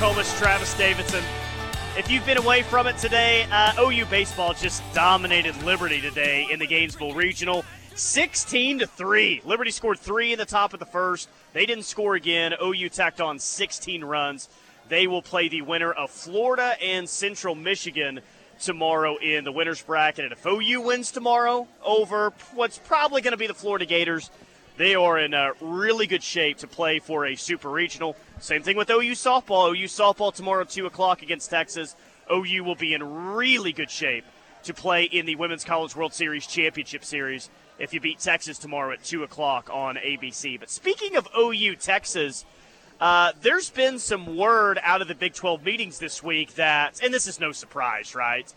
McComas, Travis Davidson. If you've been away from it today, uh, OU baseball just dominated Liberty today in the Gainesville Regional, 16 to three. Liberty scored three in the top of the first. They didn't score again. OU tacked on 16 runs. They will play the winner of Florida and Central Michigan tomorrow in the winners bracket. And if OU wins tomorrow over what's probably going to be the Florida Gators, they are in a really good shape to play for a super regional. Same thing with OU softball. OU softball tomorrow, 2 o'clock against Texas. OU will be in really good shape to play in the Women's College World Series Championship Series if you beat Texas tomorrow at 2 o'clock on ABC. But speaking of OU Texas, uh, there's been some word out of the Big 12 meetings this week that, and this is no surprise, right?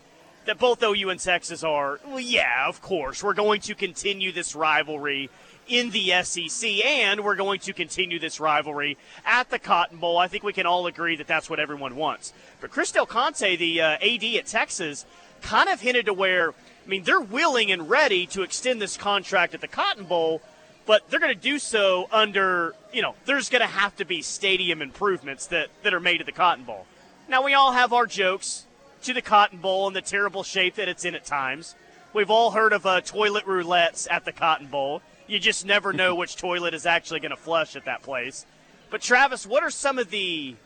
That both OU and Texas are, well, yeah, of course, we're going to continue this rivalry in the SEC, and we're going to continue this rivalry at the Cotton Bowl. I think we can all agree that that's what everyone wants. But Chris Del Conte, the uh, AD at Texas, kind of hinted to where, I mean, they're willing and ready to extend this contract at the Cotton Bowl, but they're going to do so under, you know, there's going to have to be stadium improvements that, that are made at the Cotton Bowl. Now, we all have our jokes to the Cotton Bowl and the terrible shape that it's in at times. We've all heard of uh, toilet roulettes at the Cotton Bowl. You just never know which toilet is actually going to flush at that place. But Travis, what are some of the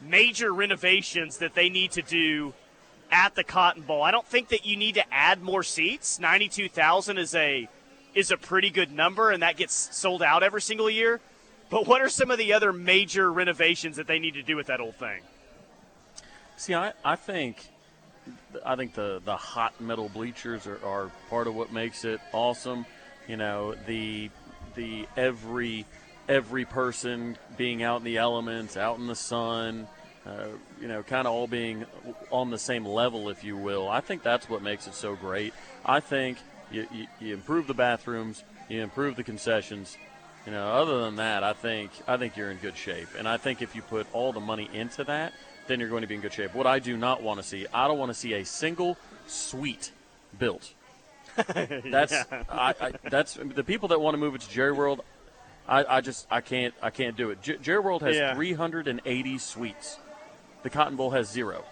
major renovations that they need to do at the Cotton Bowl? I don't think that you need to add more seats. Ninety-two thousand is a is a pretty good number, and that gets sold out every single year. But what are some of the other major renovations that they need to do with that old thing? See, I, I think I think the, the hot metal bleachers are, are part of what makes it awesome. You know, the the every every person being out in the elements, out in the sun, uh, you know, kind of all being on the same level, if you will. I think that's what makes it so great. I think you, you, you improve the bathrooms, you improve the concessions. You know, other than that, I think I think you're in good shape. And I think if you put all the money into that, then you're going to be in good shape. What I do not want to see, I don't want to see a single suite built. That's Yeah. I, I, that's the people that want to move it to Jerry World. I, I just I can't I can't do it. J- Jerry World has Yeah. 380 suites. The Cotton Bowl has zero.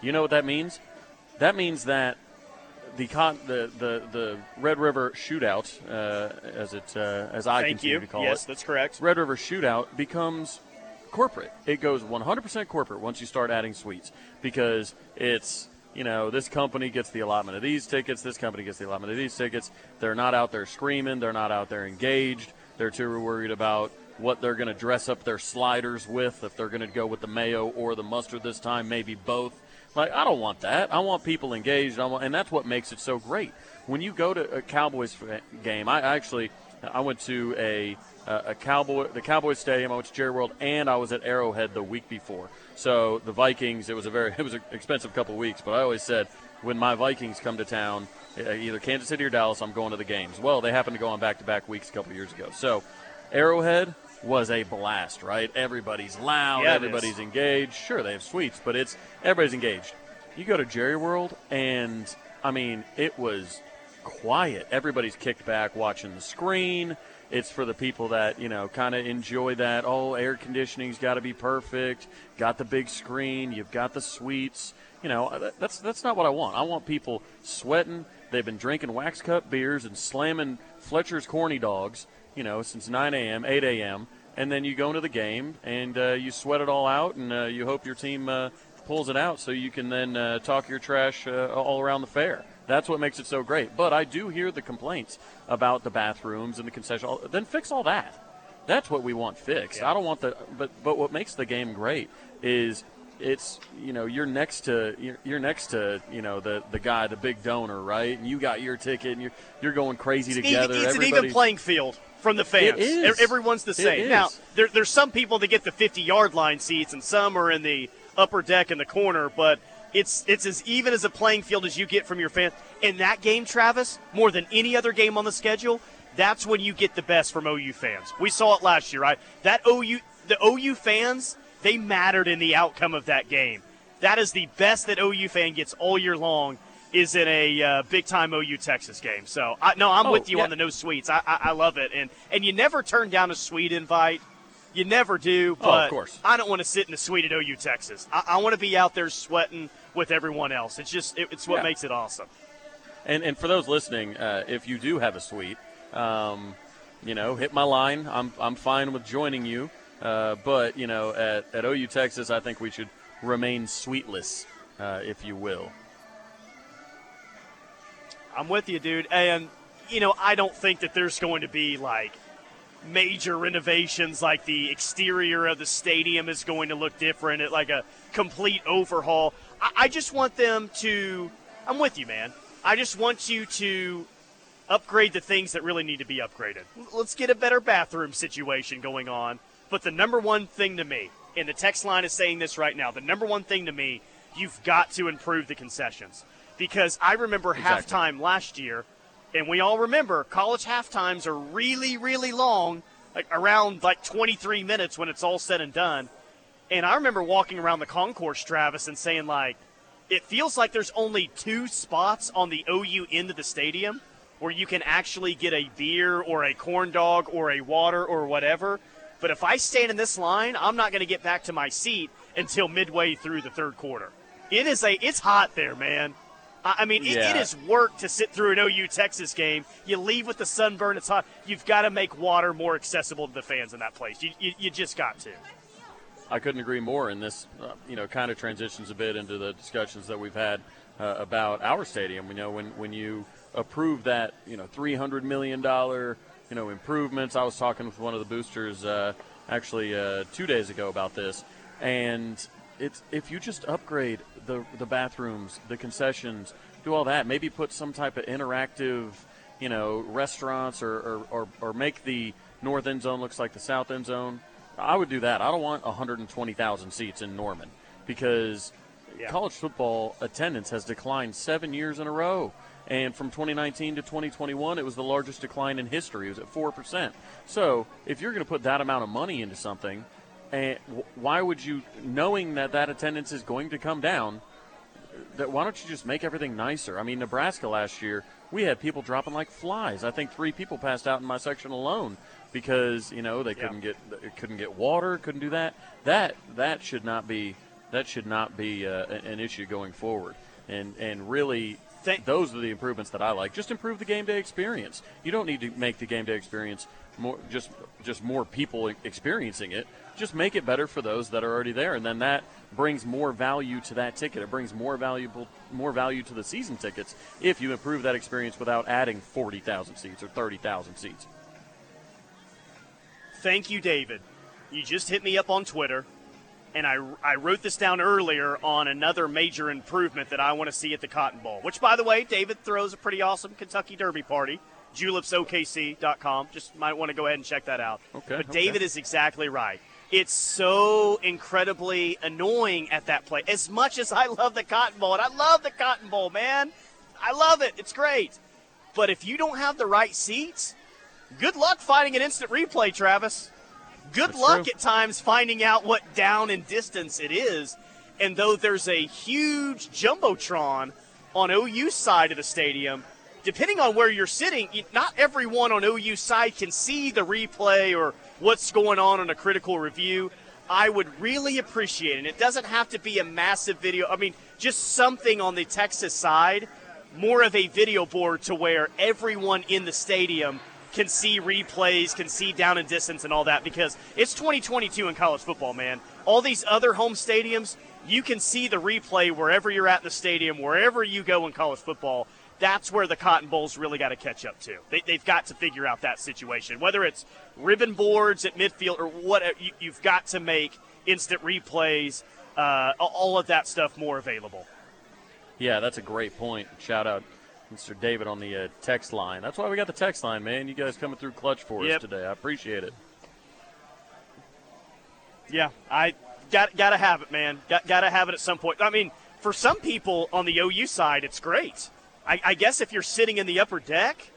You know what that means? That means that the con- the, the the Red River Shootout, uh, as it uh, as I Thank continue you. to call Yes, it, that's correct. Red River Shootout becomes corporate. It goes 100% corporate once you start adding suites because it's you know this company gets the allotment of these tickets, this company gets the allotment of these tickets. They're not out there screaming, they're not out there engaged. They're too worried about what they're going to dress up their sliders with, if they're going to go with the mayo or the mustard this time, maybe both. Like I don't want that. I want people engaged. I want, and that's what makes it so great. When you go to a Cowboys game, I actually I went to a a Cowboy the Cowboys Stadium. I went to Jerry World, and I was at Arrowhead the week before. So the Vikings. It was a very it was an expensive couple of weeks, but I always said when my Vikings come to town, uh, either Kansas City or Dallas, I'm going to the games. Well, they happened to go on back to back weeks a couple years ago. So Arrowhead was a blast, right? Everybody's loud, Yeah, everybody's is. engaged. Sure, they have suites, but it's everybody's engaged. You go to Jerry World, and I mean, it was quiet. Everybody's kicked back watching the screen. It's for the people that you know kind of enjoy that. Oh, air conditioning's got to be perfect. Got the big screen. You've got the suites. You know, that's that's not what I want. I want people sweating. They've been drinking wax cup beers and slamming Fletcher's corny dogs. You know, since 9 a.m., 8 a.m. And then you go into the game and uh, you sweat it all out, and uh, you hope your team uh, pulls it out, so you can then uh, talk your trash uh, all around the fair. That's what makes it so great. But I do hear the complaints about the bathrooms and the concession. Then fix all that. That's what we want fixed. I don't want the. But but what makes the game great is it's you know you're next to you're, you're next to you know the the guy the big donor right and you got your ticket and you're you're going crazy It's, together. it's an even playing field from the fans. It is. E- Everyone's the same. is. Now, there, there's some people that get the 50 yard line seats, and some are in the upper deck in the corner, but it's it's as even as a playing field as you get from your fans. In that game, Travis, more than any other game on the schedule, that's when you get the best from OU fans. We saw it last year, right? That OU, the OU fans, they mattered in the outcome of that game. That is the best that OU fan gets all year long. Is in a uh, big time OU Texas game. So I, no, I'm Oh, with you yeah. on the no sweets. I, I, I love it, and and you never turn down a sweet invite You never do, Oh, of but course. I don't want to sit in the suite at OU Texas. I, I want to be out there sweating with everyone else. It's just it, it's what Yeah. makes it awesome. And and for those listening, uh, if you do have a suite, um, you know, hit my line. I'm I'm fine with joining you. Uh, but you know, at, at OU Texas, I think we should remain suiteless, uh, if you will. I'm with you, dude. And you know, I don't think that there's going to be like major renovations like the exterior of the stadium is going to look different, like a complete overhaul. I, I just want them to. I'm with you, man. I just want you to upgrade the things that really need to be upgraded. Let's get a better bathroom situation going on. But the number one thing to me, and the text line is saying this right now, the number one thing to me, you've got to improve the concessions. Because I remember Exactly. halftime last year, and we all remember college halftimes are really, really long, like around like 23 minutes when it's all said and done. And I remember walking around the concourse, Travis, and saying like, it feels like there's only two spots on the OU end of the stadium where you can actually get a beer or a corn dog or a water or whatever. But if I stand in this line, I'm not going to get back to my seat until midway through the third quarter. It is a it's hot there, man. I mean, it, it Yeah. is work to sit through an OU Texas game. You leave with the sunburn; it's hot. You've got to make water more accessible to the fans in that place. You, you, you just got to. I couldn't agree more. And this, uh, you know, kind of transitions a bit into the discussions that we've had uh, about our stadium. You know, when when you approve that, you know, three hundred million dollar, you know, improvements. I was talking with one of the boosters uh, actually uh, two days ago about this, and it's if you just upgrade the the bathrooms, the concessions, do all that, maybe put some type of interactive you know, restaurants or, or, or, or make the north end zone looks like the south end zone. I would do that. I don't want 120,000 seats in Norman because Yeah. college football attendance has declined seven years in a row. And from 2019 to 2021, it was the largest decline in history. It was at 4%. So if you're going to put that amount of money into something, and why would you, knowing that that attendance is going to come down, that why don't you just make everything nicer? I mean, Nebraska last year, we had people dropping like flies. I think three people passed out in my section alone because you know they Yeah. couldn't get couldn't get water, couldn't do that. That that should not be that should not be uh, an issue going forward. And and really, Thank- those are the improvements that I like. Just improve the game day experience. You don't need to make the game day experience more just just more people experiencing it. Just make it better for those that are already there, and then that brings more value to that ticket. It brings more valuable more value to the season tickets if you improve that experience without adding forty thousand seats or thirty thousand seats. Thank you, David. You just hit me up on Twitter, and I, I wrote this down earlier on another major improvement that I want to see at the Cotton Bowl, which, by the way, David throws a pretty awesome Kentucky Derby party. JulepsOKC.com. Just might want to go ahead and check that out. Okay, But okay. David is exactly right. It's so incredibly annoying at that play. As much as I love the Cotton Bowl, and I love the Cotton Bowl, man. I love it. It's great. But if you don't have the right seats, good luck finding an instant replay, Travis. Good That's luck true. at times finding out what down and distance it is. And though there's a huge jumbotron on OU side of the stadium, depending on where you're sitting, not everyone on OU side can see the replay or what's going on on a critical review. I would really appreciate it. And it doesn't have to be a massive video. I mean, just something on the Texas side, more of a video board to where everyone in the stadium can see replays, can see down and distance and all that because it's 2022 in college football, man. All these other home stadiums, you can see the replay wherever you're at in the stadium, wherever you go in college football. That's where the Cotton Bowl's really got to catch up to. They, they've got to figure out that situation. Whether it's ribbon boards at midfield or whatever, you, you've got to make instant replays, uh, all of that stuff more available. Yeah, that's a great point. Shout out Mr. David on the uh, text line. That's why we got the text line, man. You guys coming through clutch for Yep. us today. I appreciate it. Yeah, I got got to have it, man. Got got to have it at some point. I mean, for some people on the OU side, it's great. I, I guess if you're sitting in the upper deck,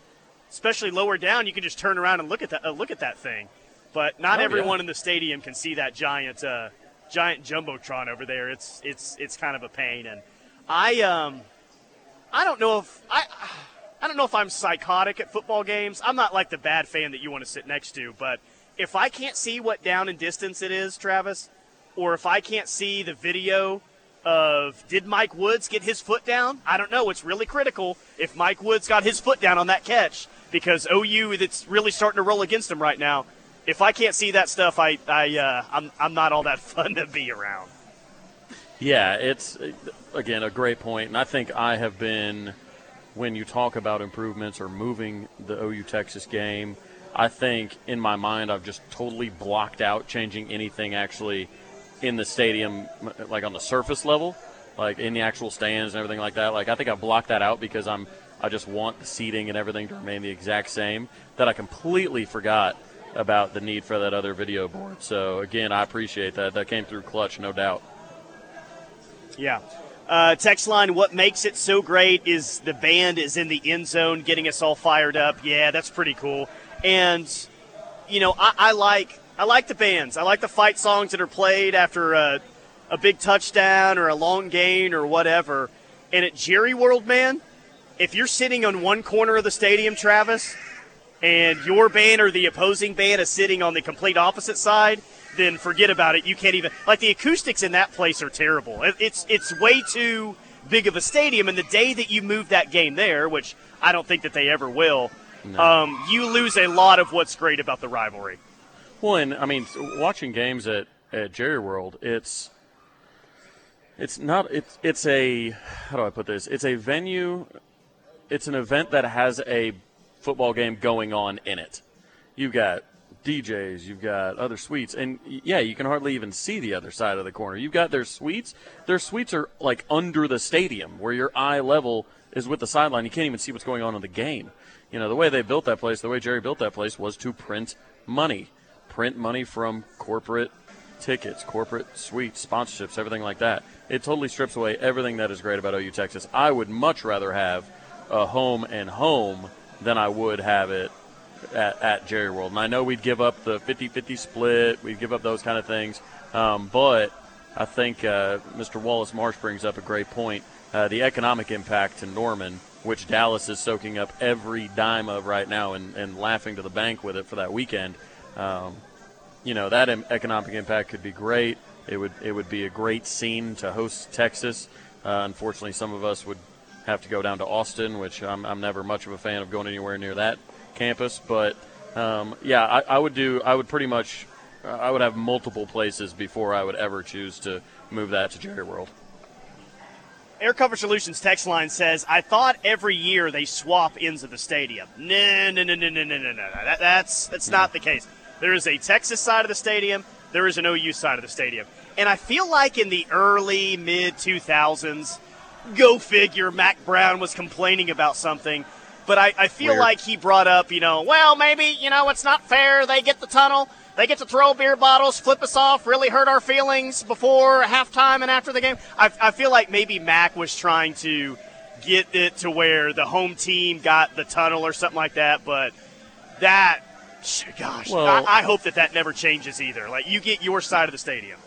especially lower down, you can just turn around and look at that uh, look at that thing. But not Oh, everyone yeah. in the stadium can see that giant uh, giant jumbotron over there. It's it's it's kind of a pain, and I um I don't know if I. I don't know if I'm psychotic at football games. I'm not like the bad fan that you want to sit next to, but if I can't see what down and distance it is, Travis, or if I can't see the video of did Mike Woods get his foot down? I don't know. It's really critical if Mike Woods got his foot down on that catch because OU it's really starting to roll against him right now. If I can't see that stuff, I I uh, I'm I'm not all that fun to be around. Yeah, it's again a great point, and I think I have been when you talk about improvements or moving the OU Texas game. I think in my mind I've just totally blocked out changing anything actually in the stadium, like on the surface level, like in the actual stands and everything like that. Like I think I blocked that out because I'm I just want the seating and everything to remain the exact same. That I completely forgot about the need for that other video board. So again, I appreciate that. That came through clutch, no doubt. Yeah. Uh, text line, what makes it so great is the band is in the end zone getting us all fired up. Yeah, that's pretty cool. And, you know, I, I like I like the bands. I like the fight songs that are played after a, a big touchdown or a long gain or whatever. And at Jerry World, man, if you're sitting on one corner of the stadium, Travis, and your band or the opposing band is sitting on the complete opposite side, then forget about it. You can't even like the acoustics in that place are terrible. It's it's way too big of a stadium. And the day that you move that game there, which I don't think that they ever will, no. um, you lose a lot of what's great about the rivalry. Well, and I mean, watching games at, at Jerry World, it's it's not it's it's a how do I put this? It's a venue. It's an event that has a football game going on in it. You've got DJs, you've got other suites, and yeah, you can hardly even see the other side of the corner. You've got their suites. Their suites are like under the stadium, where your eye level is with the sideline. You can't even see what's going on in the game. You know, the way they built that place, the way Jerry built that place was to print money print money from corporate tickets, corporate suites, sponsorships, everything like that. It totally strips away everything that is great about OU Texas. I would much rather have a home and home than I would have it at, at Jerry World. And I know we'd give up the 50 50 split, we'd give up those kind of things. Um, but I think uh, Mr. Wallace Marsh brings up a great point. Uh, the economic impact to Norman, which Dallas is soaking up every dime of right now and, and laughing to the bank with it for that weekend. Um, you know that economic impact could be great. It would it would be a great scene to host Texas. Uh, unfortunately, some of us would have to go down to Austin, which I'm, I'm never much of a fan of going anywhere near that campus. But um, yeah, I, I, would do. I would pretty much. I would have multiple places before I would ever choose to move that to Jerry World. Air Cover Solutions text line says, "I thought every year they swap ends of the stadium. No, no, no, no, no, no, no, no. That, that's that's not the case. There is a Texas side of the stadium. There is an OU side of the stadium. And I feel like in the early mid 2000s, go figure, Mack Brown was complaining about something. But I, I feel Weird. like he brought up, you know, well, maybe, you know, it's not fair. They get the tunnel. They get to throw beer bottles, flip us off, really hurt our feelings before halftime and after the game. I, I feel like maybe Mack was trying to get it to where the home team got the tunnel or something like that. But that Gosh, well, I, I hope that that never changes either. Like you get your side of the stadium.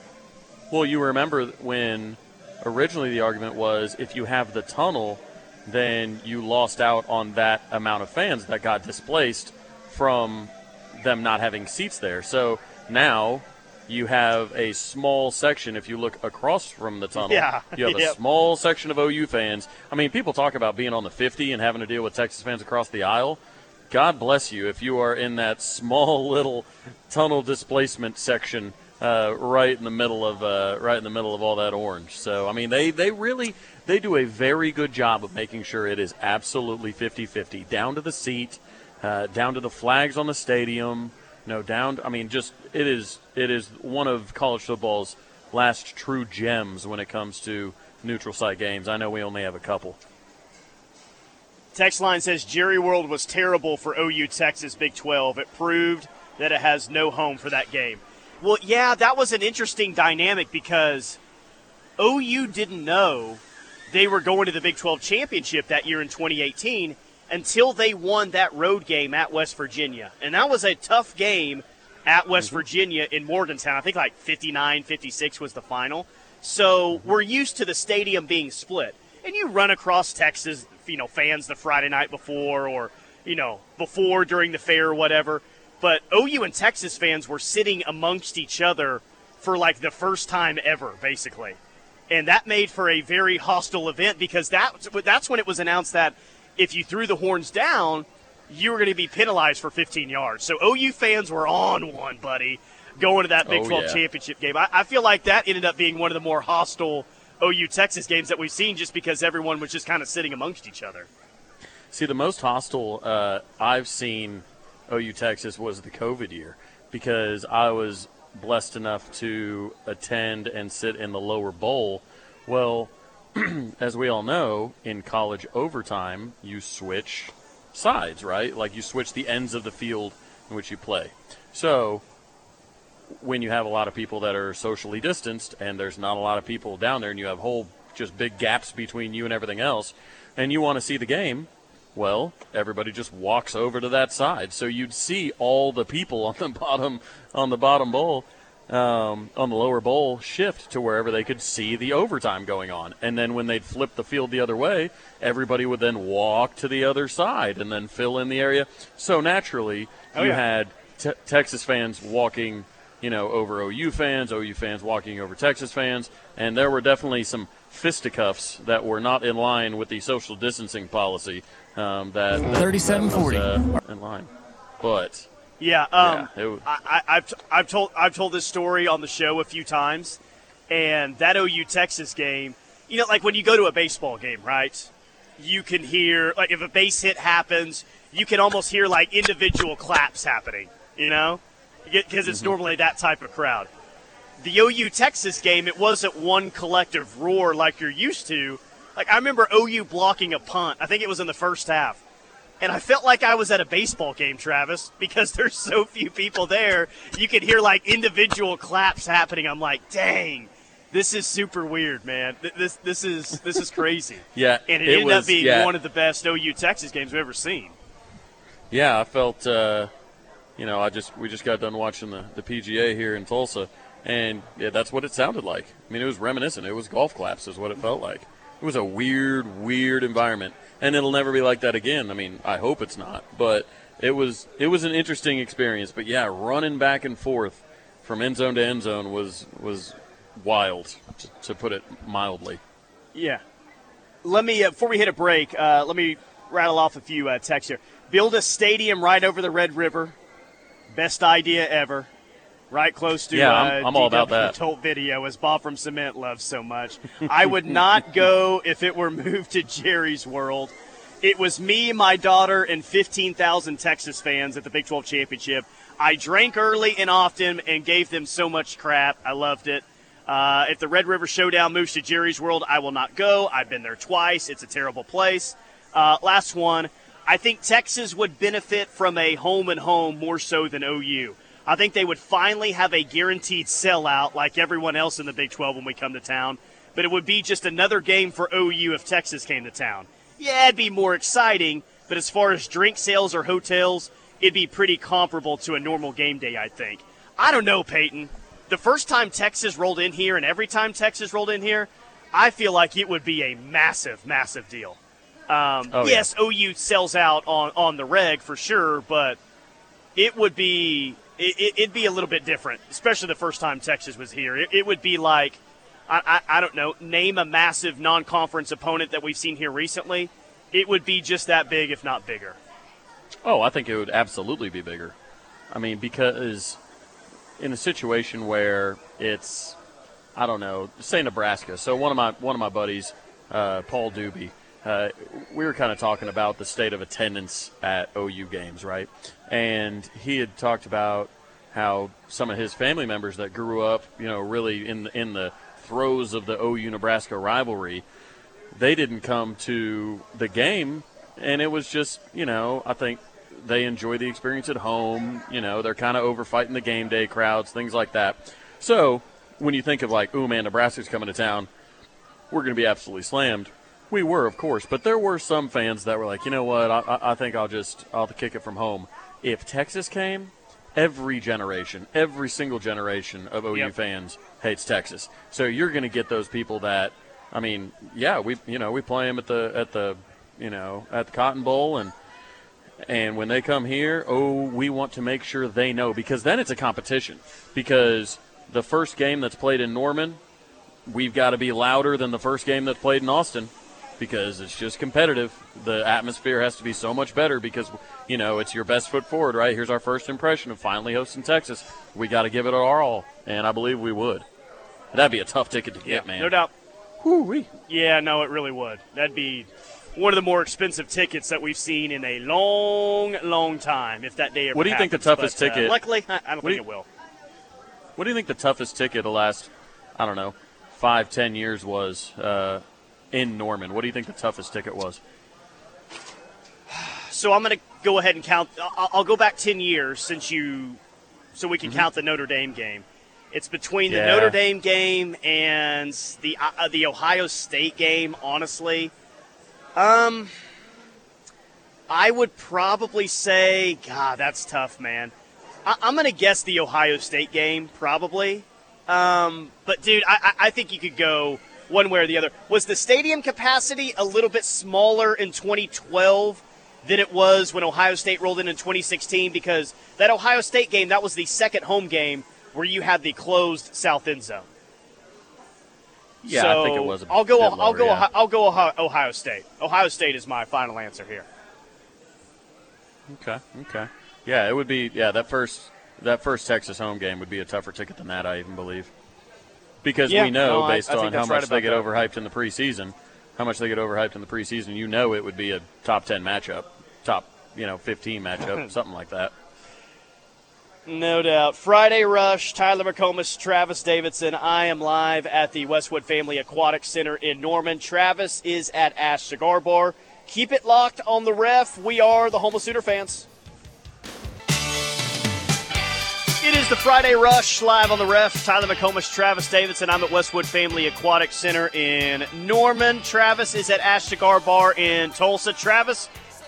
Well, you remember when originally the argument was if you have the tunnel, then you lost out on that amount of fans that got displaced from them not having seats there. So now you have a small section. If you look across from the tunnel, yeah. you have yep. a small section of OU fans. I mean, people talk about being on the 50 and having to deal with Texas fans across the aisle. God bless you if you are in that small little tunnel displacement section uh, right in the middle of uh, right in the middle of all that orange. So I mean they they really they do a very good job of making sure it is absolutely 50-50 down to the seat, uh, down to the flags on the stadium. Know, down. I mean, just it is it is one of college football's last true gems when it comes to neutral site games. I know we only have a couple. Text line says Jerry World was terrible for OU Texas Big 12. It proved that it has no home for that game. Well, yeah, that was an interesting dynamic because OU didn't know they were going to the Big 12 championship that year in 2018 until they won that road game at West Virginia. And that was a tough game at West mm-hmm. Virginia in Morgantown. I think like 59 56 was the final. So mm-hmm. we're used to the stadium being split. And you run across Texas you know fans the Friday night before or you know before during the fair or whatever. But OU and Texas fans were sitting amongst each other for like the first time ever, basically. And that made for a very hostile event because that, that's when it was announced that if you threw the horns down, you were going to be penalized for 15 yards. So OU fans were on one, buddy, going to that Big Oh, 12 yeah. championship game. I, I feel like that ended up being one of the more hostile OU Texas games that we've seen just because everyone was just kind of sitting amongst each other. See, the most hostile uh, I've seen OU Texas was the COVID year because I was blessed enough to attend and sit in the lower bowl. Well, as we all know, in college overtime, you switch sides, right? Like you switch the ends of the field in which you play. So when you have a lot of people that are socially distanced and there's not a lot of people down there and you have whole just big gaps between you and everything else and you want to see the game well everybody just walks over to that side. So you'd see all the people on the bottom on the bottom bowl um, on the lower bowl shift to wherever they could see the overtime going on. And then when they'd flip the field the other way everybody would then walk to the other side and then fill in the area. So naturally Oh, you yeah. had te- texas fans walking you know, over OU fans, OU fans walking over Texas fans, and there were definitely some fisticuffs that were not in line with the social distancing policy um, that, that 37-40. that was, uh, in line. But Yeah, um, Yeah, it was- I, I, I've, I've told I've told this story on the show a few times, and that OU Texas game, you know, like when you go to a baseball game, right? You can hear like if a base hit happens, you can almost hear like individual claps happening, you know, because it's normally that type of crowd. The OU Texas game, it wasn't one collective roar like you're used to. Like I remember OU blocking a punt. I think it was in the first half. And I felt like I was at a baseball game, Travis, because there's so few people there. You could hear like individual claps happening. I'm like, dang, this is super weird, man. Th- This this is this is crazy. Yeah, and it, it ended was- up being yeah. one of the best OU Texas games we've ever seen. yeah, I felt, uh, you know, I just we just got done watching the, the PGA here in Tulsa, and yeah, that's what it sounded like. I mean, it was reminiscent. It was golf claps, is what it felt like. It was a weird, weird environment, and it'll never be like that again. I mean, I hope it's not, but it was it was an interesting experience. But yeah, running back and forth from end zone to end zone was was wild, to, to put it mildly. Yeah. Let me uh, before we hit a break. Uh, let me rattle off a few uh, texts here. Build a stadium right over the Red River. Best idea ever. Right close to Yeah, uh, I'm- I'm all about that. Tolt video, as Bob from Cement loves so much. I would not go if it were moved to Jerry's World. It was me, my daughter, and 15,000 Texas fans at the Big 12 Championship. I drank early and often and gave them so much crap. I loved it. Uh, if the Red River Showdown moves to Jerry's World, I will not go. I've been there twice. It's a terrible place. Uh, last one. I think Texas would benefit from a home and home more so than OU. I think they would finally have a guaranteed sellout like everyone else in the Big 12 when we come to town. But it would be just another game for OU if Texas came to town. Yeah, it'd be more exciting, but as far as drink sales or hotels, it'd be pretty comparable to a normal game day, I think. I don't know, Peyton. The first time Texas rolled in here and every time Texas rolled in here, I feel like it would be a massive, massive deal. Um, Oh, yeah. yes, OU sells out on, on the reg for sure, but it would be it, it, it'd be a little bit different, especially the first time Texas was here. It, it would be like I, I, I don't know, name a massive non-conference opponent that we've seen here recently. It would be just that big, if not bigger. Oh, I think it would absolutely be bigger. I mean, because in a situation where it's, I don't know, say Nebraska. So one of my one of my buddies, uh, Paul Doobie, uh, we were kind of talking about the state of attendance at OU games, right? And he had talked about how some of his family members that grew up, you know, really in the, in the throes of the OU Nebraska rivalry, they didn't come to the game, and it was just, you know, I think they enjoy the experience at home. You know, they're kind of over fighting the game day crowds, things like that. So when you think of like, oh man, Nebraska's coming to town, we're going to be absolutely slammed. We were, of course, but there were some fans that were like, you know what, I, I- think I'll just I'll kick it from home. If Texas came, every generation, every single generation of OU Yep. fans hates Texas. So you're going to get those people that, I mean, yeah, we you know we play them at the at the you know at the Cotton Bowl and And when they come here, oh, we want to make sure they know because then it's a competition. Because the first game that's played in Norman, we've got to be louder than the first game that's played in Austin because it's just competitive. The atmosphere has to be so much better because, you know, it's your best foot forward, right? Here's our first impression of finally hosting Texas. We got to give it our all, and I believe we would. That'd be a tough ticket to get, yeah, man. No doubt. Whoo-wee. Yeah, no, it really would. That'd be one of the more expensive tickets that we've seen in a long, long time. If that day ever What do you think the toughest But, uh, ticket- luckily, I, I don't think you- it will. What do you think the toughest ticket the last, I don't know, five, ten years was uh, in Norman? What do you think the toughest ticket was? So I'm going to go ahead and count. I'll, go back 10 years since you, so we can count the Notre Dame game. It's between the Mm-hmm. Yeah. Notre Dame game and the uh, the Ohio State game. Honestly, um, I would probably say, God, that's tough, man. I, I'm going to guess the Ohio State game, probably. Um, but dude, I I think you could go one way or the other. Was the stadium capacity a little bit smaller in 2012 than it was when Ohio State rolled in in 2016? Because that Ohio State game, that was the second home game where you had the closed south end zone. Yeah, so I think it was. I'll go. bit I'll lower, go. yeah. I'll go. Ohio, Ohio State. Ohio State is my final answer here. Okay. Okay. Yeah, it would be. Yeah, that first that first Texas home game would be a tougher ticket than that. I even believe, because Yeah, we know no, based I think on how that's right much they get that. overhyped in the preseason, how much they get overhyped in the preseason. You know, it would be a top ten matchup, top you know fifteen matchup, something like that. No doubt. Friday Rush, Tyler McComas, Travis Davidson. I am live at the Westwood Family Aquatic Center in Norman. Travis is at Ash Cigar Bar. Keep it locked on the ref. We are the Homeless Sooner fans. It is the Friday Rush live on the ref. Tyler McComas, Travis Davidson. I'm at Westwood Family Aquatic Center in Norman. Travis is at Ash Cigar Bar in Tulsa. Travis,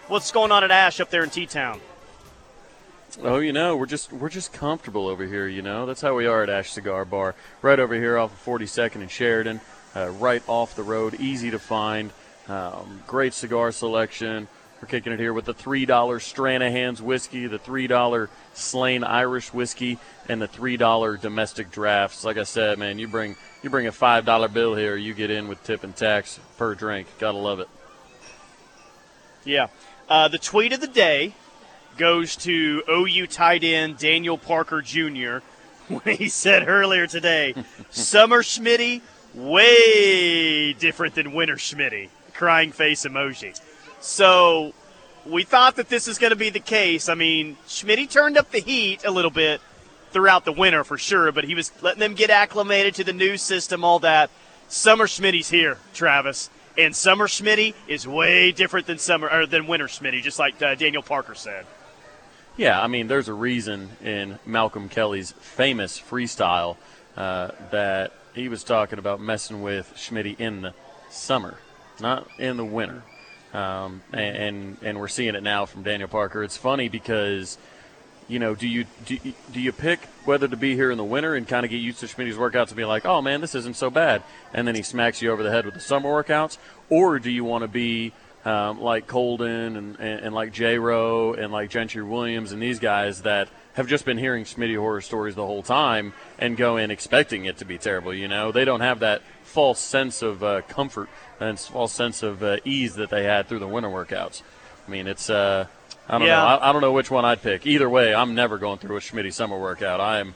what's going on at Ash up there in T Town? Oh, you know, we're just we're just comfortable over here. You know, that's how we are at Ash Cigar Bar, right over here off of 42nd and Sheridan, uh, right off the road, easy to find. Um, great cigar selection. We're kicking it here with the three dollar Stranahan's whiskey, the three dollar Slane Irish whiskey, and the three dollar domestic drafts. Like I said, man, you bring you bring a five dollar bill here, you get in with tip and tax per drink. Gotta love it. Yeah. Uh, the tweet of the day goes to OU tight end Daniel Parker Jr. when he said earlier today, Summer Schmitty, way different than Winter Schmitty. Crying face emoji. So we thought that this was going to be the case. I mean, Schmitty turned up the heat a little bit throughout the winter for sure, but he was letting them get acclimated to the new system, all that. Summer Schmitty's here, Travis, and Summer Schmitty is way different than summer or than Winter Schmitty, just like uh, Daniel Parker said. Yeah, I mean, there's a reason in Malcolm Kelly's famous freestyle uh, that he was talking about messing with Schmitty in the summer, not in the winter. Um, and, and we're seeing it now from Daniel Parker. It's funny because, you know, do you do, do you pick whether to be here in the winter and kind of get used to Schmitty's workouts and be like, oh man, this isn't so bad, and then he smacks you over the head with the summer workouts, or do you want to be um, like Colden and, and, and like J. Rowe and like Gentry Williams and these guys that have just been hearing Schmitty horror stories the whole time and go in expecting it to be terrible. You know, they don't have that false sense of uh, comfort and false sense of uh, ease that they had through the winter workouts. I mean, it's uh, I don't Yeah. know. I, I don't know which one I'd pick. Either way, I'm never going through a Schmitty summer workout. I am,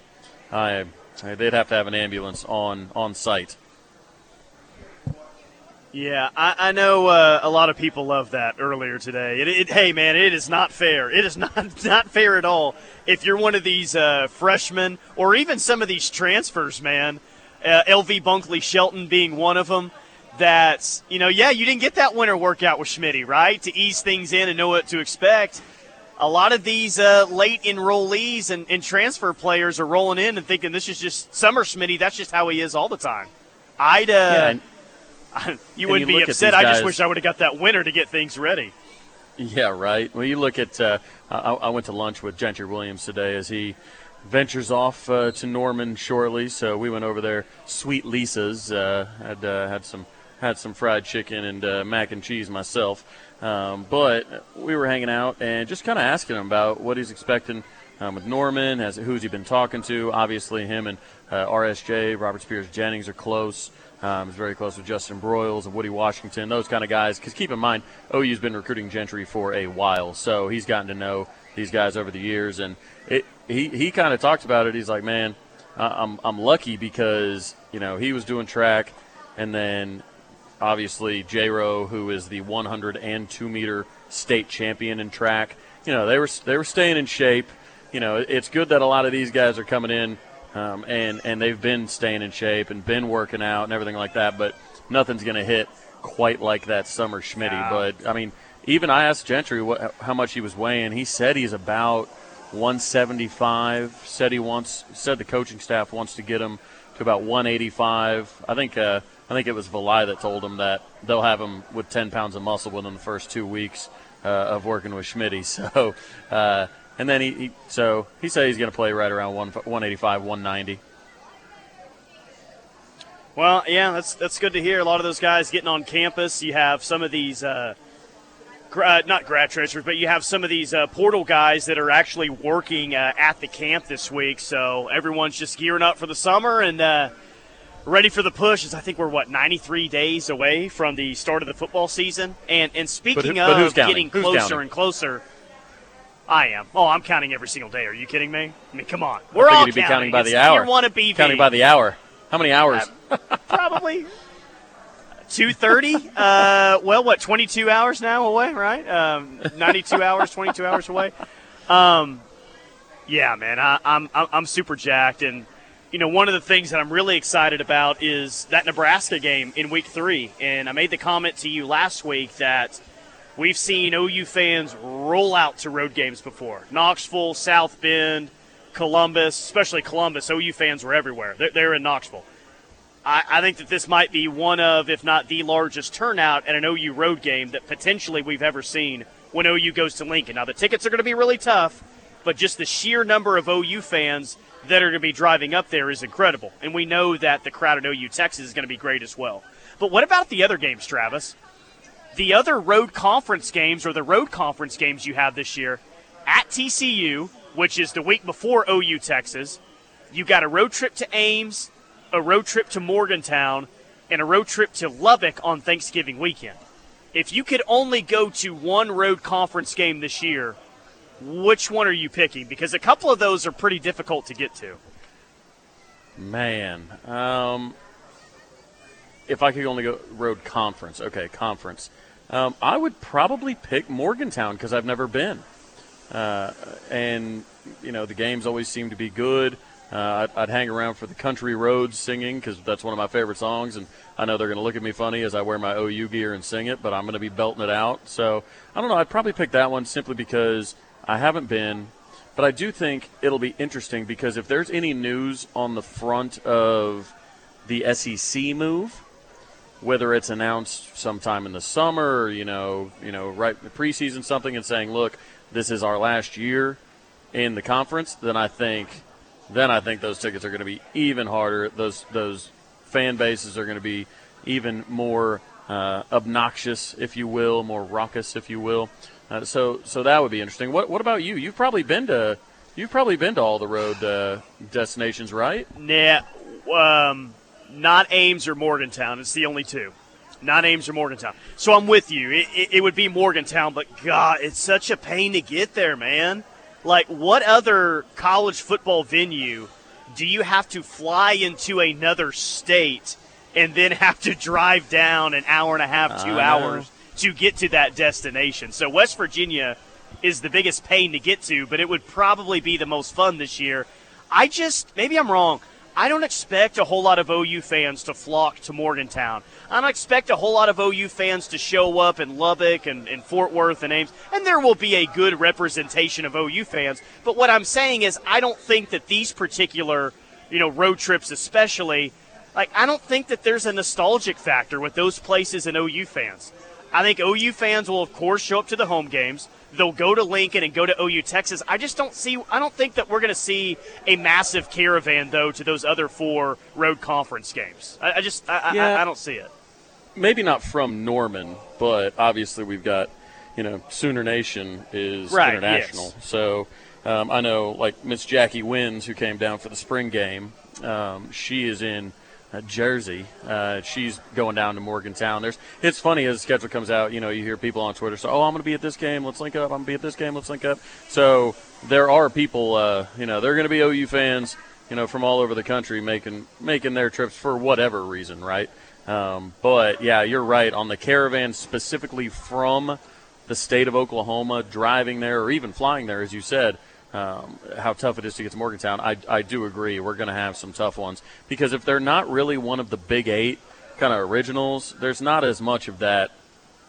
I. They'd have to have an ambulance on on site. Yeah, I, I know uh, a lot of people love that earlier today. It, it, hey, man, it is not fair. It is not not fair at all. If you're one of these uh, freshmen or even some of these transfers, man, uh, LV Bunkley Shelton being one of them, that, you know, yeah, you didn't get that winter workout with Schmitty, right? To ease things in and know what to expect. A lot of these uh, late enrollees and, and transfer players are rolling in and thinking this is just summer Schmitty. That's just how he is all the time. I'd, uh, Yeah, and- you wouldn't you be upset. I just wish I would have got that winter to get things ready. Yeah, right. Well, you look at. Uh, I, I went to lunch with Gentry Williams today as he ventures off uh, to Norman shortly. So we went over there. Sweet Lisa's uh, had uh, had some had some fried chicken and uh, mac and cheese myself. Um, but we were hanging out and just kind of asking him about what he's expecting um, with Norman, has who's he been talking to. Obviously, him and uh, RSJ, Robert Spears Jennings, are close. Um, he's very close with Justin Broiles and Woody Washington, those kind of guys. Because keep in mind, OU's been recruiting Gentry for a while, so he's gotten to know these guys over the years. And it, he he kind of talked about it. He's like, man, I'm I'm lucky because you know he was doing track, and then obviously J Row, who is the 102 meter state champion in track. You know they were they were staying in shape. You know it's good that a lot of these guys are coming in um, and and they've been staying in shape and been working out and everything like that. But nothing's going to hit quite like that summer Schmitty. Yeah. But I mean, even I asked Gentry what, how much he was weighing. He said he's about 175. Said he wants said the coaching staff wants to get him to about 185. I think uh, I think it was Valai that told him that they'll have him with 10 pounds of muscle within the first two weeks uh, of working with Schmitty. So. Uh, and then he, he so he said he's going to play right around 185, 190. Well, yeah, that's that's good to hear. A lot of those guys getting on campus. You have some of these, uh, gra- not grad transfers, but you have some of these uh, portal guys that are actually working uh, at the camp this week. So everyone's just gearing up for the summer and uh, ready for the push. Is I think we're what 93 days away from the start of the football season. And and speaking but, of getting closer and closer I am. Oh, I'm counting every single day. Are you kidding me? I mean, come on. We're all counting. Be counting by it's the hour. Want to be counting by the hour? How many hours? Uh, probably two thirty. Uh, well, what? Twenty-two hours now away, right? Um, Ninety-two hours, twenty-two hours away. Um, yeah, man, I, I'm I'm super jacked, and you know, one of the things that I'm really excited about is that Nebraska game in Week Three, and I made the comment to you last week that We've seen OU fans roll out to road games before. Knoxville, South Bend, Columbus, especially Columbus. OU fans were everywhere. They're, they're in Knoxville. I, I, think that this might be one of, if not the largest turnout at an OU road game that potentially we've ever seen when OU goes to Lincoln. Now, the tickets are going to be really tough, but just the sheer number of OU fans that are going to be driving up there is incredible. And we know that the crowd at OU Texas is going to be great as well. But what about the other games, Travis? the other road conference games or the road conference games you have this year at TCU, which is the week before OU Texas, you got a road trip to Ames, a road trip to Morgantown, and a road trip to Lubbock on Thanksgiving weekend. If you could only go to one road conference game this year, which one are you picking? Because a couple of those are pretty difficult to get to. Man, um, if I could only go road conference, okay, conference. Um, I would probably pick Morgantown because I've never been, uh, and you know the games always seem to be good. Uh, I'd, I'd, hang around for the country roads singing because that's one of my favorite songs, and I know they're going to look at me funny as I wear my OU gear and sing it, but I'm going to be belting it out. So I don't know. I'd probably pick that one simply because I haven't been, but I do think it'll be interesting because if there's any news on the front of the SEC move, whether it's announced sometime in the summer or you know you know right the preseason something and saying look this is our last year in the conference then i think then i think those tickets are going to be even harder. Those those fan bases are going to be even more uh, obnoxious if you will more raucous if you will uh, so so that would be interesting what what about you you've probably been to you've probably been to all the road uh, destinations right yeah um not Ames or Morgantown. It's the only two. Not Ames or Morgantown. So I'm with you. It, it, it, would be Morgantown, but God, it's such a pain to get there, man. Like, what other college football venue do you have to fly into another state and then have to drive down an hour and a half, two hours to get to that destination? So West Virginia is the biggest pain to get to, but it would probably be the most fun this year. I just, maybe I'm wrong. I don't expect a whole lot of OU fans to flock to Morgantown. I don't expect a whole lot of OU fans to show up in Lubbock and, and Fort Worth and Ames, and there will be a good representation of OU fans. But what I'm saying is, I don't think that these particular, you know, road trips, especially, like I don't think that there's a nostalgic factor with those places and OU fans. I think OU fans will, of course, show up to the home games. They'll go to Lincoln and go to OU Texas. I just don't see. I don't think that we're going to see a massive caravan though to those other four road conference games. I, I just. I, yeah. I, I don't see it. maybe not from Norman, but obviously we've got, you know, Sooner Nation is Right, international. yes. So um, I know, like Miss Jackie Wins, who came down for the spring game. Um, she is in Jersey. Uh, she's going down to Morgantown. There's. It's funny as the schedule comes out. You know, you hear people on Twitter say, "Oh, I'm going to be at this game. Let's link up. I'm going to be at this game. Let's link up." So there are people. Uh, you know, they're going to be OU fans. You know, from all over the country making making their trips for whatever reason, right? Um, but yeah, you're right on the caravan specifically from the state of Oklahoma, driving there or even flying there, as you said. Um, how tough it is to get to Morgantown. I, I do agree. We're going to have some tough ones because if they're not really one of the big eight kind of originals, there's not as much of that,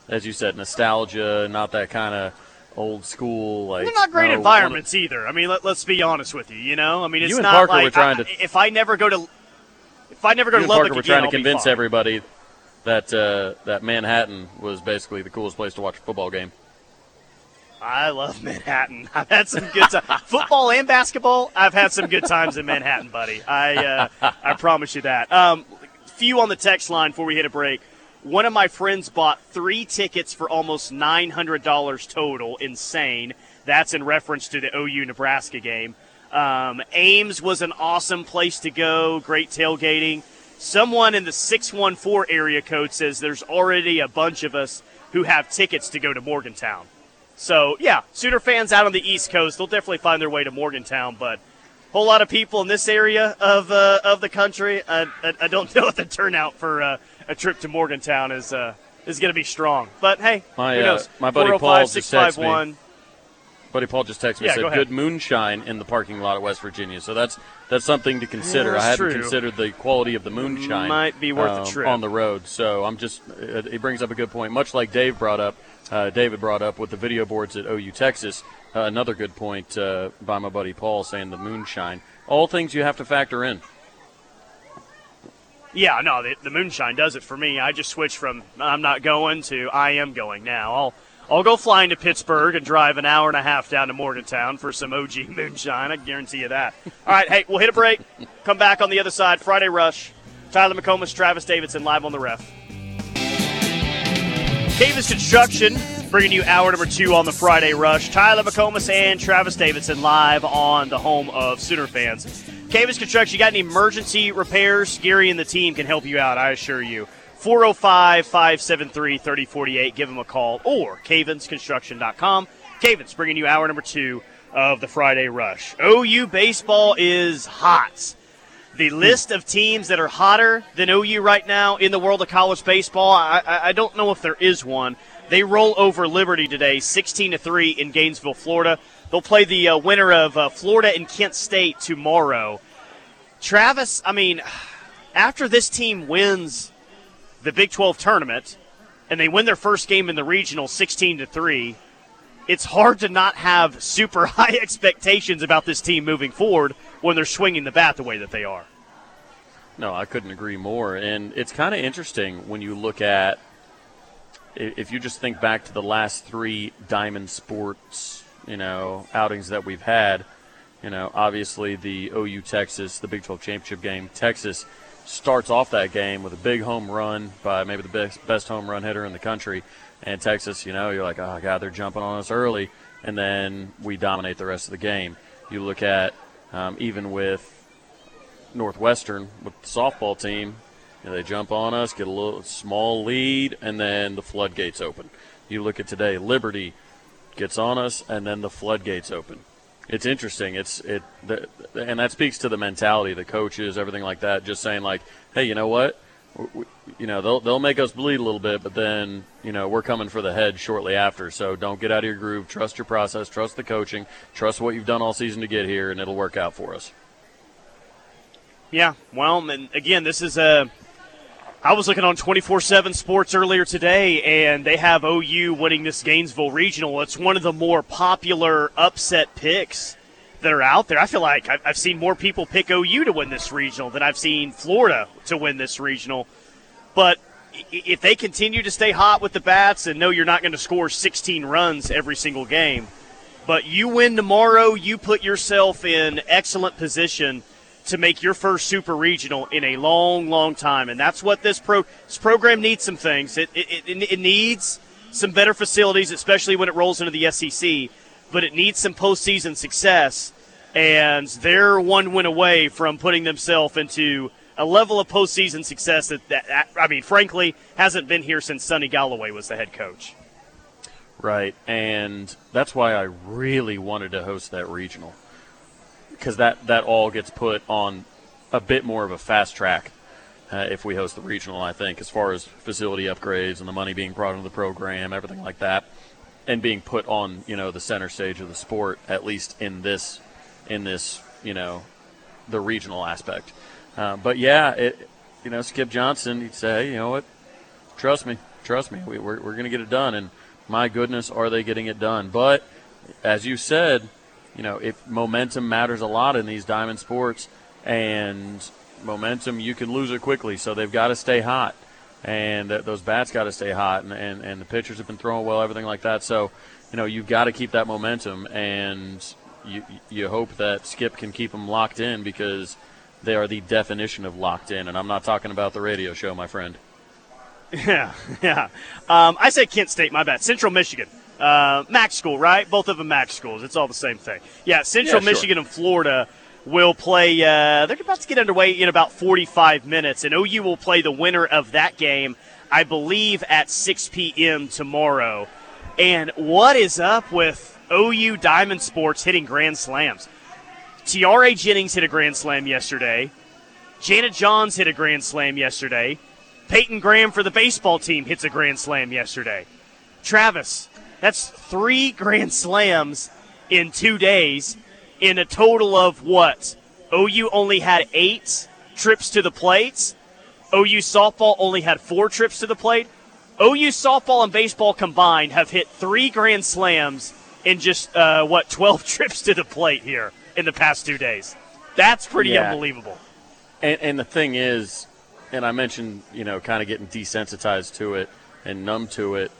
as you said, nostalgia, not that kind of old school like. They're not great no, one of- environments either. I mean, let, us be honest with you. You know, I mean, it's You and not Parker like were trying I- to- if I never go to if I never go to Lubbock Parker were trying to I'll convince everybody that uh, that Manhattan was basically the coolest place to watch a football game. I love Manhattan. I've had some good. Football and basketball, I've had some good times in Manhattan, buddy. I uh, I promise you that. Um, few on the text line before we hit a break. One of my friends bought three tickets for almost nine hundred dollars total. Insane. That's in reference to the OU Nebraska game. Um, Ames was an awesome place to go. Great tailgating. Someone in the 614 area code says there's already a bunch of us who have tickets to go to Morgantown. So yeah, Sooner fans out on the East Coast, they'll definitely find their way to Morgantown. But a whole lot of people in this area of uh, of the country, I, I, I don't know if the turnout for uh, a trip to Morgantown is uh, is going to be strong. But hey, My, who uh, knows? my buddy Paul just texted me. 651. Buddy Paul just texted me Yeah, said go good moonshine in the parking lot of West Virginia. So that's that's something to consider. Yeah, I hadn't true. considered the quality of the moonshine. Might be worth a um, trip. on the road. So I'm just it brings up a good point. Much like Dave brought up, uh, David brought up with the video boards at OU Texas. Uh, another good point uh, by my buddy Paul saying the moonshine. All things you have to factor in. Yeah, no, the, the moonshine does it for me. I just switched from I'm not going to I am going now. I'll I'll go flying to Pittsburgh and drive an hour and a half down to Morgantown for some OG moonshine. I guarantee you that. All right, hey, we'll hit a break. Come back on the other side. Friday Rush. Tyler McComas, Travis Davidson, live on the ref. Cavins Construction bringing you hour number two on the Friday Rush. Tyler McComas and Travis Davidson live on the home of Sooner fans. Cavins Construction, you got any emergency repairs? Gary and the team can help you out, I assure you. 405 573 3048. Give them a call or cavinsconstruction.com. Cavins bringing you hour number two of the Friday Rush. OU baseball is hot the list of teams that are hotter than OU right now in the world of college baseball, I, I, don't know if there is one. They roll over Liberty today, 16 to three in Gainesville, Florida. They'll play the uh, winner of uh, Florida and Kent State tomorrow. Travis, I mean, after this team wins the Big 12 tournament and they win their first game in the regional, 16 to three, it's hard to not have super high expectations about this team moving forward when they're swinging the bat the way that they are. No, I couldn't agree more. And it's kind of interesting when you look at, if you just think back to the last three Diamond Sports, you know, outings that we've had. You know, obviously the OU Texas, the Big 12 championship game. Texas starts off that game with a big home run by maybe the best best home run hitter in the country. And Texas, you know, you're like, oh god, they're jumping on us early, and then we dominate the rest of the game. You look at um, even with Northwestern with the softball team. You know, they jump on us, get a little small lead, and then the floodgates open. You look at today, Liberty gets on us, and then the floodgates open. It's interesting. It's it, the, and that speaks to the mentality, the coaches, everything like that. Just saying, like, hey, you know what? You know, they'll they'll make us bleed a little bit, but then you know we're coming for the head shortly after. So don't get out of your groove. Trust your process. Trust the coaching. Trust what you've done all season to get here, and it'll work out for us. Yeah, well, and again, this is a. I was looking on 24 7 Sports earlier today, and they have OU winning this Gainesville Regional. It's one of the more popular upset picks that are out there. I feel like I've I've seen more people pick OU to win this regional than I've seen Florida to win this regional. But if they continue to stay hot with the bats and know you're not going to score 16 runs every single game, but you win tomorrow, you put yourself in excellent position to make your first super regional in a long, long time, and that's what this pro this program needs. Some things it it, it, it needs some better facilities, especially when it rolls into the SEC, but it needs some postseason success, and they're one win away from putting themselves into a level of postseason success that, that I mean, frankly, hasn't been here since Sunny Golloway was the head coach. Right, and that's why I really wanted to host that regional because that that all gets put on a bit more of a fast track uh, if we host the regional. I think as far as facility upgrades and the money being brought into the program, everything like that, and being put on you know the center stage of the sport at least in this in this you know the regional aspect. Uh, but yeah, it you know Skip Johnson he'd say you know what, trust me, trust me, we, we're we're going to get it done. And my goodness, are they getting it done? But as you said, you know, if momentum matters a lot in these diamond sports, and momentum you can lose it quickly, so they've got to stay hot, and those bats got to stay hot, and, and and the pitchers have been throwing well, everything like that. So, you know, you've got to keep that momentum, and you you hope that Skip can keep them locked in because they are the definition of locked in, and I'm not talking about the radio show, my friend. Yeah, yeah. Um, I say Kent State. My bad. Central Michigan. Uh, Mac school, right? Both of them Mac schools. It's all the same thing. Yeah, Central yeah, Michigan sure. and Florida will play. Uh, they're about to get underway in about 45 minutes, and OU will play the winner of that game, I believe, at 6 p.m. tomorrow. And what is up with OU Diamond Sports hitting grand slams? Tiare Jennings hit a grand slam yesterday. Jana Johns hit a grand slam yesterday. Peyton Graham for the baseball team hits a grand slam yesterday. Travis, that's three grand slams in two days in a total of what? OU only had eight trips to the plate. OU softball only had four trips to the plate. OU softball and baseball combined have hit three grand slams in just, uh, what, 12 trips to the plate here in the past two days. That's pretty yeah. unbelievable. And, and the thing is, and I mentioned, you know, kind of getting desensitized to it and numb to it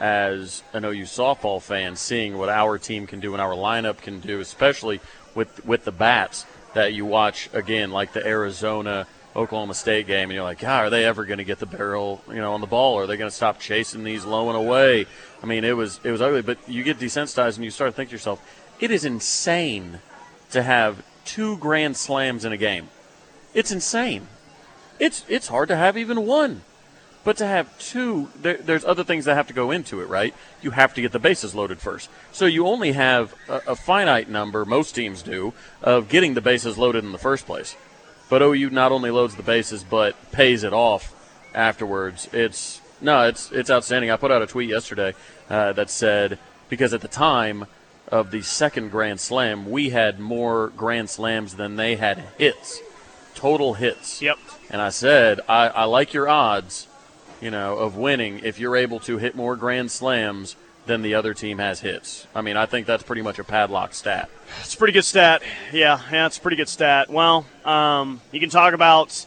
as an OU softball fan, seeing what our team can do and our lineup can do, especially with with the bats that you watch again, like the Arizona Oklahoma State game, and you're like, God, are they ever going to get the barrel, you know, on the ball? Are they going to stop chasing these low and away? I mean, it was it was ugly, but you get desensitized and you start to think to yourself, it is insane to have two grand slams in a game. It's insane. It's it's hard to have even one. But to have two, there, there's other things that have to go into it, right? You have to get the bases loaded first. So you only have a, a finite number, most teams do, of getting the bases loaded in the first place. But OU not only loads the bases, but pays it off afterwards. It's no, it's it's outstanding. I put out a tweet yesterday uh, that said because at the time of the second Grand Slam, we had more Grand Slams than they had hits, total hits. Yep. And I said, I, I like your odds, you know, of winning if you're able to hit more grand slams than the other team has hits. I mean, I think that's pretty much a padlock stat. It's a pretty good stat. Yeah, yeah, it's a pretty good stat. Well, um, you can talk about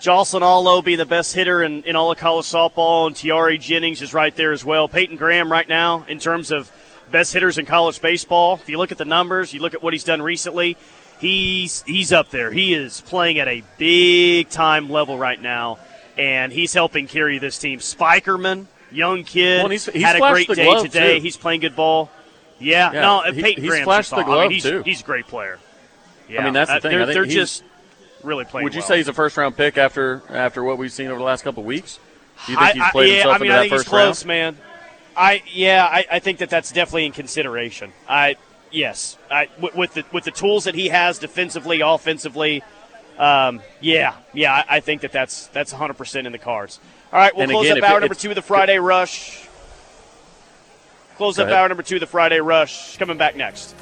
Jocelyn Alo being the best hitter in, in all of college softball, and Tiare Jennings is right there as well. Peyton Graham right now in terms of best hitters in college baseball. If you look at the numbers, you look at what he's done recently, he's he's up there. He is playing at a big time level right now, and he's helping carry this team. Spikerman, young kid, well, he's, he's had a great day today. Too. He's playing good ball. Yeah, yeah no, he, Peyton he's Graham's flashed the glove I mean, he's, too. He's a great player. Yeah, I mean that's the thing. they're, they're just really playing. Would you well. say he's a first round pick after after what we've seen over the last couple of weeks? Do you think he's played I, yeah, himself I mean, into I think first he's close, round? man. I yeah, I, I think that that's definitely in consideration. I yes, I, with, with the with the tools that he has defensively, offensively, um, yeah, yeah, I, I, think that that's that's 100 percent in the cards. All right, we'll and close again, up hour number two of the Friday rush. Close up hour number two of the Friday rush. Coming back next.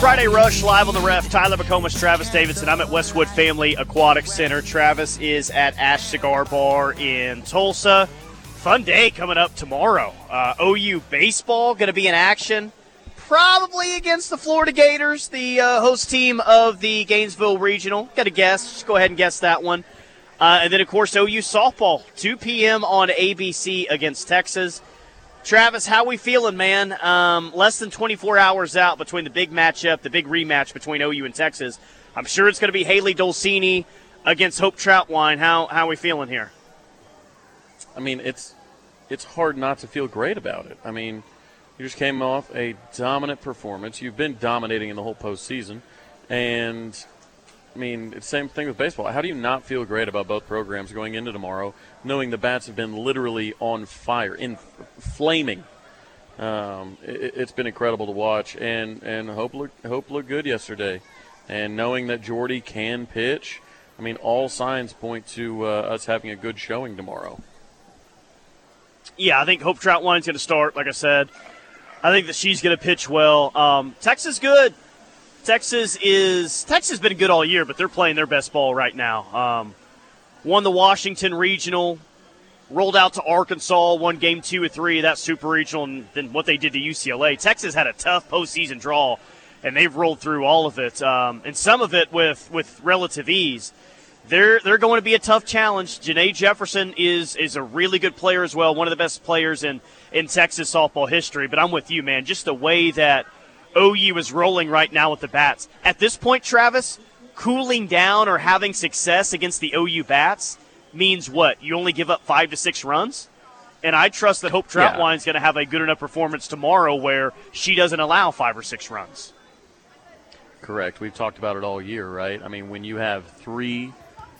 Friday Rush live on the ref. Tyler McComas, Travis Davidson. I'm at Westwood Family Aquatic Center. Travis is at Ash Cigar Bar in Tulsa. Fun day coming up tomorrow. Uh, OU baseball going to be in action probably against the Florida Gators, the uh, host team of the Gainesville Regional. Got a guess? Just go ahead and guess that one. Uh, and then, of course, OU softball, 2 p.m. on ABC against Texas. Travis, how we feeling, man? Um, less than 24 hours out between the big matchup, the big rematch between OU and Texas. I'm sure it's going to be Hailey Dolcini against Hope Trautwein. How how we feeling here? I mean, it's it's hard not to feel great about it. I mean, you just came off a dominant performance. You've been dominating in the whole postseason, and I mean, it's the same thing with baseball. How do you not feel great about both programs going into tomorrow, knowing the bats have been literally on fire, in flaming? Um, it, has been incredible to watch, and and hope look, hope looked good yesterday, and knowing that Jordy can pitch. I mean, all signs point to uh, us having a good showing tomorrow. Yeah, I think Hope Trautwein's going to start. Like I said, I think that she's going to pitch well. Um, Texas good. Texas is Texas has been good all year, but they're playing their best ball right now. Um, won the Washington Regional, rolled out to Arkansas, won game two or three of that Super Regional, and then what they did to UCLA. Texas had a tough postseason draw, and they've rolled through all of it, um, and some of it with with relative ease. They're they're going to be a tough challenge. Janae Jefferson is is a really good player as well, one of the best players in in Texas softball history. But I'm with you, man. Just the way that OU is rolling right now with the bats. At this point, Travis, cooling down or having success against the OU bats means what? You only give up five to six runs? And I trust that Hope Trautwein's yeah. going to have a good enough performance tomorrow where she doesn't allow five or six runs. Correct. We've talked about it all year, right? I mean, when you have three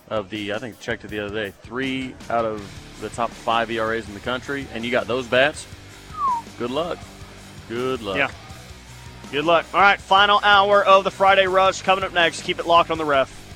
of the, I think checked it the other day, three out of the top five ERAs in the country, and you got those bats, good luck. Good luck. Yeah. Good luck. All right, final hour of the Friday Rush coming up next. Keep it locked on the ref.